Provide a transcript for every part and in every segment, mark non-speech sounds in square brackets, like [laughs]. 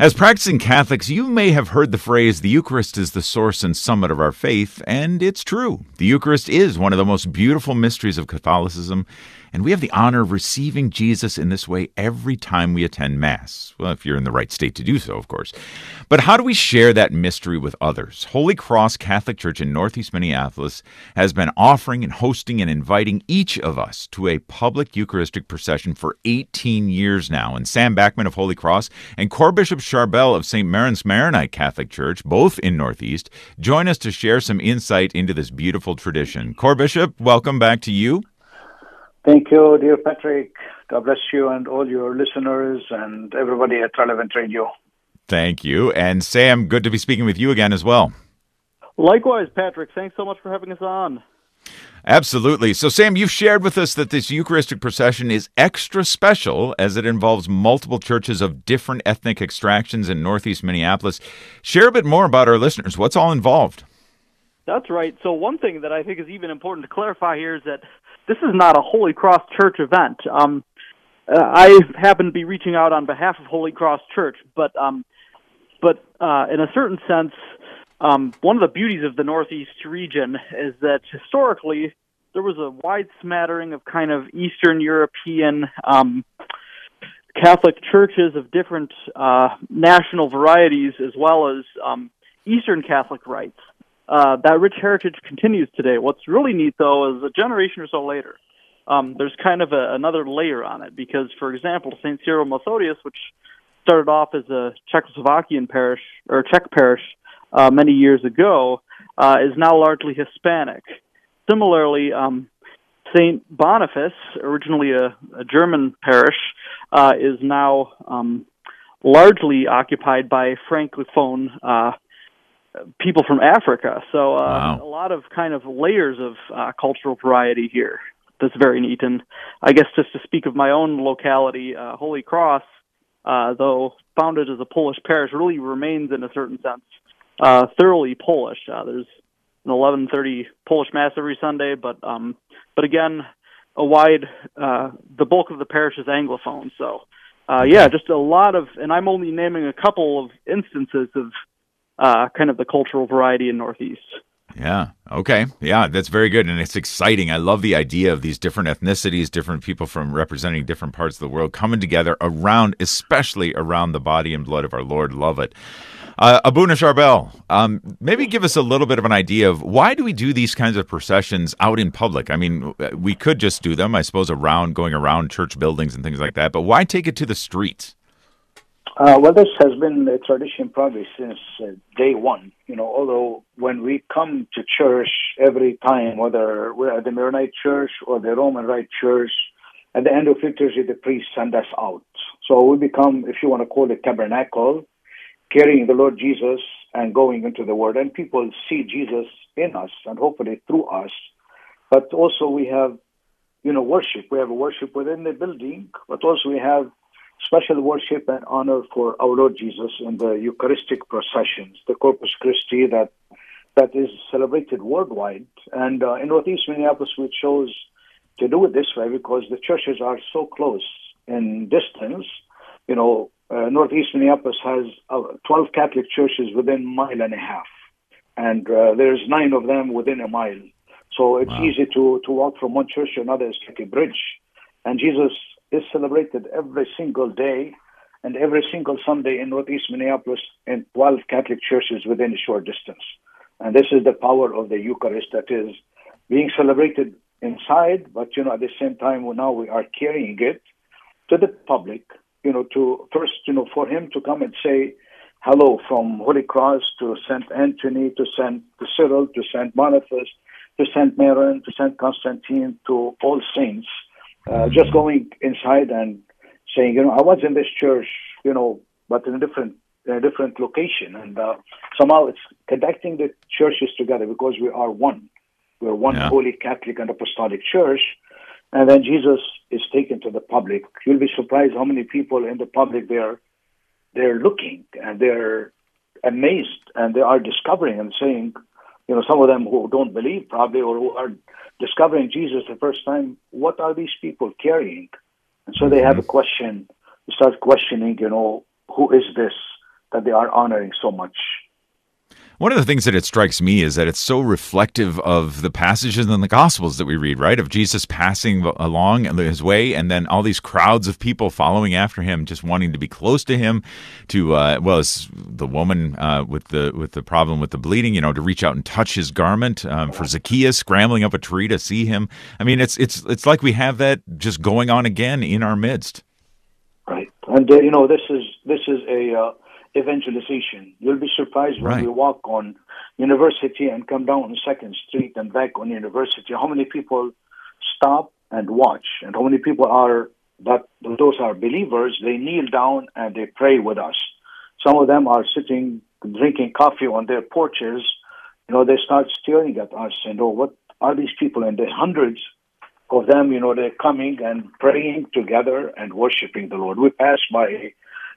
As practicing Catholics, you may have heard the phrase, the Eucharist is the source and summit of our faith, and it's true. The Eucharist is one of the most beautiful mysteries of Catholicism, and we have the honor of receiving Jesus in this way every time we attend Mass. Well, if you're in the right state to do so, of course. But how do we share that mystery with others? Holy Cross Catholic Church in Northeast Minneapolis has been offering and hosting and inviting each of us to a public Eucharistic procession for 18 years now. And Sam Backman of Holy Cross and Core Bishop Sharbel of St. Maron's Maronite Catholic Church, both in Northeast, join us to share some insight into this beautiful tradition. Chorbishop, welcome back to you. Thank you, dear Patrick. God bless you and all your listeners and everybody at Relevant Radio. Thank you. And Sam, good to be speaking with you again as well. Likewise, Patrick. Thanks so much for having us on. Absolutely. So, Sam, you've shared with us that this Eucharistic procession is extra special as it involves multiple churches of different ethnic extractions in Northeast Minneapolis. Share a bit more about our listeners. What's all involved? That's right. So, one thing that I think is even important to clarify here is that this is not a Holy Cross Church event. Um, uh, I happen to be reaching out on behalf of Holy Cross Church, but um, but uh, in a certain sense, um, one of the beauties of the Northeast region is that historically there was a wide smattering of kind of Eastern European um, Catholic churches of different uh, national varieties, as well as um, Eastern Catholic rites uh, that rich heritage continues today. What's really neat, though, is a generation or so later, um, there's kind of a, another layer on it because, for example, St. Cyril Methodius, which started off as a Czechoslovakian parish or Czech parish uh, many years ago, uh, is now largely Hispanic. Similarly, um, St. Boniface, originally a, a German parish, uh, is now um, largely occupied by Francophone uh, people from Africa. So uh, wow. a lot of kind of layers of uh, cultural variety here. That's very neat. And I guess just to speak of my own locality, uh, Holy Cross, uh, though founded as a Polish parish, really remains in a certain sense uh, thoroughly Polish. Uh, there's an 11:30 Polish mass every Sunday, but um, but again, a wide uh, the bulk of the parish is Anglophone. So uh, yeah, just a lot of, and I'm only naming a couple of instances of uh, kind of the cultural variety in Northeast. Yeah. Okay. Yeah, that's very good. And it's exciting. I love the idea of these different ethnicities, different people from representing different parts of the world coming together around, especially around the body and blood of our Lord. Love it. Uh, Abouna Sharbel, um, maybe give us a little bit of an idea of why do we do these kinds of processions out in public? I mean, we could just do them, I suppose, around going around church buildings and things like that, but why take it to the streets? Uh, well, this has been a tradition probably since uh, day one. You know, although when we come to church every time, whether we're at the Maronite Church or the Roman Rite Church, at the end of liturgy, the priest send us out. So we become, if you want to call it, tabernacle, carrying the Lord Jesus and going into the Word, and people see Jesus in us and hopefully through us. But also we have, you know, worship. We have worship within the building, but also we have special worship and honor for our Lord Jesus in the Eucharistic processions, the Corpus Christi that that is celebrated worldwide. And uh, in Northeast Minneapolis, we chose to do it this way because the churches are so close in distance. You know, uh, Northeast Minneapolis has uh, 12 Catholic churches within a mile and a half, and uh, there's nine of them within a mile. So it's wow. easy to, to walk from one church to another. It's like a bridge. And Jesus is celebrated every single day and every single Sunday in Northeast Minneapolis in 12 Catholic churches within a short distance. And this is the power of the Eucharist that is being celebrated inside, but you know, at the same time, now we are carrying it to the public, you know, to first, you know, for him to come and say hello from Holy Cross to Saint Anthony to Saint to Cyril to Saint Boniface to Saint Maron to Saint Constantine to all saints uh, just going inside and saying, you know, I was in this church, you know, but in a different in a different location, and uh, somehow it's connecting the churches together because we are one. We're one yeah. holy Catholic and Apostolic Church, and then Jesus is taken to the public. You'll be surprised how many people in the public they're they're looking and they're amazed and they are discovering and saying, you know, some of them who don't believe probably or who are discovering Jesus the first time, what are these people carrying? And so they have a mm-hmm. question, they start questioning, you know, who is this? that they are honoring so much. One of the things that it strikes me is that it's so reflective of the passages in the Gospels that we read, right? Of Jesus passing along his way, and then all these crowds of people following after him, just wanting to be close to him. To uh, well, as the woman uh, with the with the problem with the bleeding, you know, to reach out and touch his garment. Um, for Zacchaeus scrambling up a tree to see him. I mean, it's it's it's like we have that just going on again in our midst. Right, and uh, you know, this is this is a uh, evangelization. You'll be surprised when Right. we walk on University and come down on Second Street and back on University. How many people stop and watch, and how many people are that those are believers? They kneel down and they pray with us. Some of them are sitting drinking coffee on their porches. You know, they start staring at us and oh, what are these people? And there's hundreds of them, you know, they're coming and praying together and worshiping the Lord. We pass by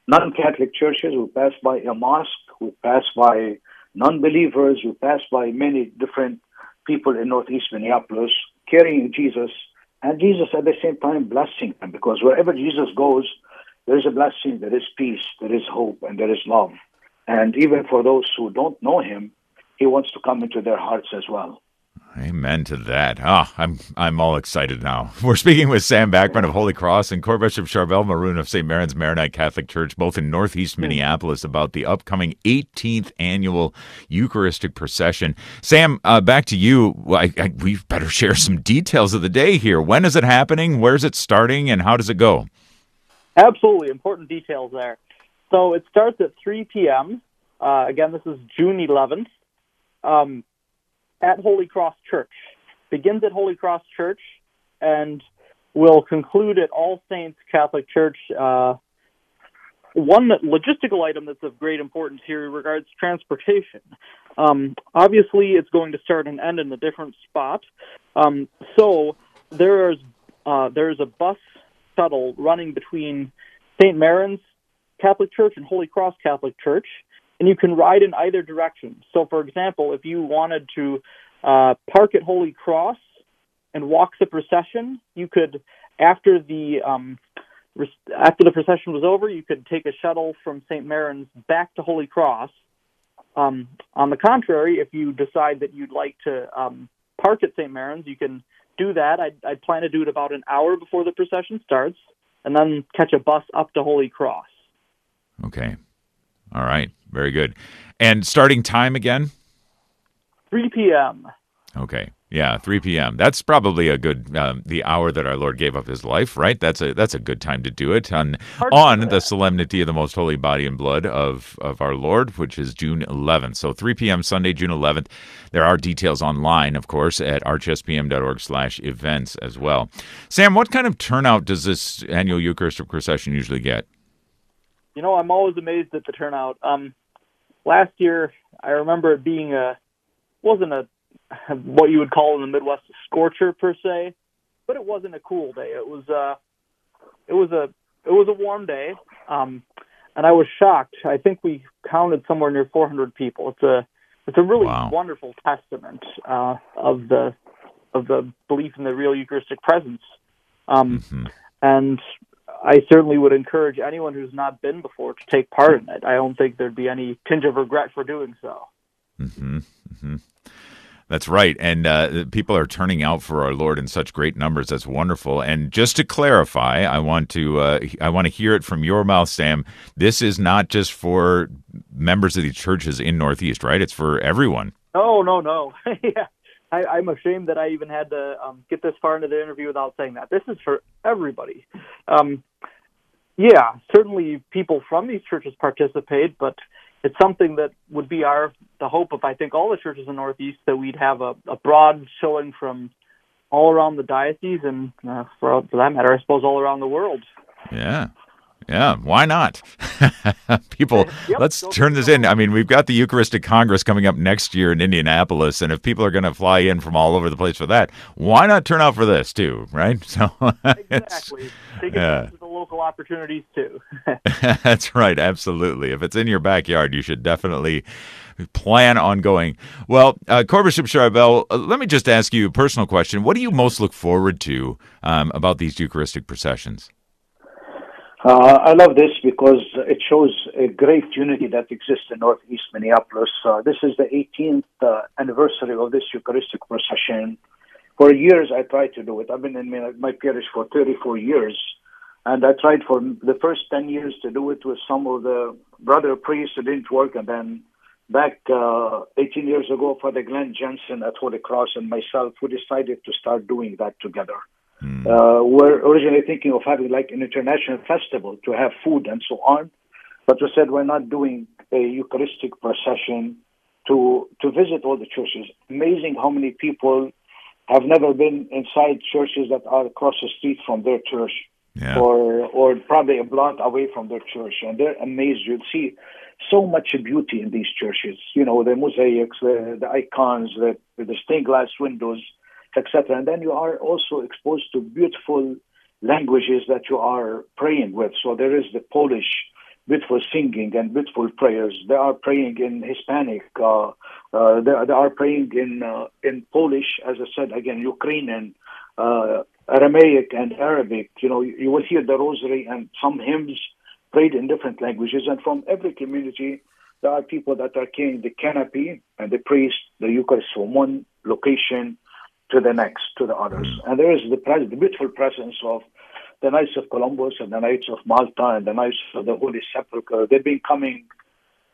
non-Catholic churches, we pass by a mosque, we pass by non-believers, we pass by many different people in Northeast Minneapolis carrying Jesus, and Jesus at the same time blessing them because wherever Jesus goes, there is a blessing, there is peace, there is hope, and there is love. And even for those who don't know Him, He wants to come into their hearts as well. Amen to that. Ah, I'm I'm all excited now. [laughs] We're speaking with Sam Backman of Holy Cross and Core Bishop Sharbel Maroun of St. Maron's Maronite Catholic Church, both in Northeast Minneapolis, about the upcoming 18th annual Eucharistic procession. Sam, uh, back to you. I, I, we better share some details of the day here. When is it happening? Where's it starting? And how does it go? Absolutely important details there. So it starts at 3 p.m. Uh, again, this is June 11th um, at Holy Cross Church. Begins at Holy Cross Church and will conclude at All Saints Catholic Church. Uh, one logistical item that's of great importance here regards transportation. Um, obviously, it's going to start and end in a different spot. Um, so there's uh, there's a bus shuttle running between St. Maron's Catholic Church and Holy Cross Catholic Church, and you can ride in either direction. So, for example, if you wanted to uh, park at Holy Cross and walk the procession, you could, after the um, after the procession was over, you could take a shuttle from St. Maron's back to Holy Cross. Um, on the contrary, if you decide that you'd like to um, park at St. Maron's, you can do that. I'd, I'd plan to do it about an hour before the procession starts, and then catch a bus up to Holy Cross. Okay. All right. Very good. And starting time again? 3 p.m. Okay. Yeah, 3 p.m. That's probably a good um, the hour that our Lord gave up His life, right? That's a that's a good time to do it on Hard on the solemnity of the Most Holy Body and Blood of of our Lord, which is June 11th. So 3 p.m. Sunday, June 11th. There are details online, of course, at archspm.org/events as well. Sam, what kind of turnout does this annual Eucharistic procession usually get? You know, I'm always amazed at the turnout. Um, last year, I remember it being a wasn't a what you would call in the Midwest a scorcher per se, but it wasn't a cool day. It was uh, it was a it was a warm day, um, and I was shocked. I think we counted somewhere near 400 people. It's a it's a really Wow. wonderful testament uh, of the of the belief in the real Eucharistic presence. Um, Mhm. and I certainly would encourage anyone who's not been before to take part in it. I don't think there'd be any tinge of regret for doing so. hmm hmm That's right, and uh, people are turning out for our Lord in such great numbers. That's wonderful. And just to clarify, I want to uh, I want to hear it from your mouth, Sam. This is not just for members of the churches in Northeast, right? It's for everyone. No, no, no. [laughs] yeah. I, I'm ashamed that I even had to um, get this far into the interview without saying that. This is for everybody. Um, yeah, certainly people from these churches participate, but it's something that would be our the hope of I think all the churches in the Northeast that we'd have a, a broad showing from all around the diocese and uh, for, for that matter, I suppose all around the world. Yeah. Yeah, why not? [laughs] people, Yep, let's turn this in. I mean, we've got the Eucharistic Congress coming up next year in Indianapolis, and if people are going to fly in from all over the place for that, why not turn out for this too, right? [laughs] So Exactly. Take yeah. advantage of the local opportunities too. [laughs] That's right, absolutely. If it's in your backyard, you should definitely plan on going. Well, uh, Core Bishop Sharbel, uh, let me just ask you a personal question. What do you most look forward to um, about these Eucharistic processions? Uh, I love this because it shows a great unity that exists in Northeast Minneapolis. Uh, this is the 18th uh, anniversary of this Eucharistic procession. For years, I tried to do it. I've been in my parish for 34 years, and I tried for the first 10 years to do it with some of the brother priests. It didn't work, and then back uh, 18 years ago, Father Glenn Jensen at Holy Cross and myself, we decided to start doing that together. Mm. Uh, we're originally thinking of having like an international festival to have food and so on, but we said we're not doing a Eucharistic procession to to visit all the churches. Amazing how many people have never been inside churches that are across the street from their church, yeah. or or probably a block away from their church, and they're amazed. You'll see so much beauty in these churches. You know, the mosaics, the, the icons, the, the stained glass windows etc. And then you are also exposed to beautiful languages that you are praying with. So there is the Polish beautiful singing and beautiful prayers. They are praying in Hispanic. Uh, uh, they, they, are praying in uh, in Polish, as I said again, Ukrainian, uh, Aramaic, and Arabic. You know, you will hear the Rosary and some hymns prayed in different languages. And from every community, there are people that are carrying the canopy and the priest, the Eucharist from one location to the next, to the others. Mm. And there is the, pres- the beautiful presence of the Knights of Columbus and the Knights of Malta and the Knights of the Holy Sepulchre. They've been coming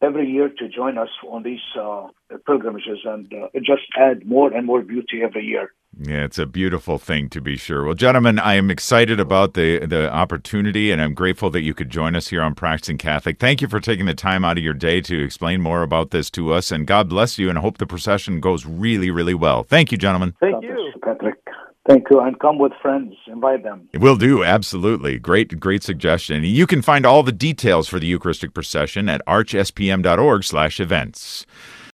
every year to join us on these uh, pilgrimages, and uh, it just add more and more beauty every year. Yeah, it's a beautiful thing to be sure. Well, gentlemen, I am excited about the the opportunity, and I'm grateful that you could join us here on Practicing Catholic. Thank you for taking the time out of your day to explain more about this to us, and God bless you, and I hope the procession goes really, really well. Thank you, gentlemen. Thank you, Patrick. Thank you, and come with friends. Invite them. It will do, absolutely. Great, great suggestion. You can find all the details for the Eucharistic procession at archspm.org/events.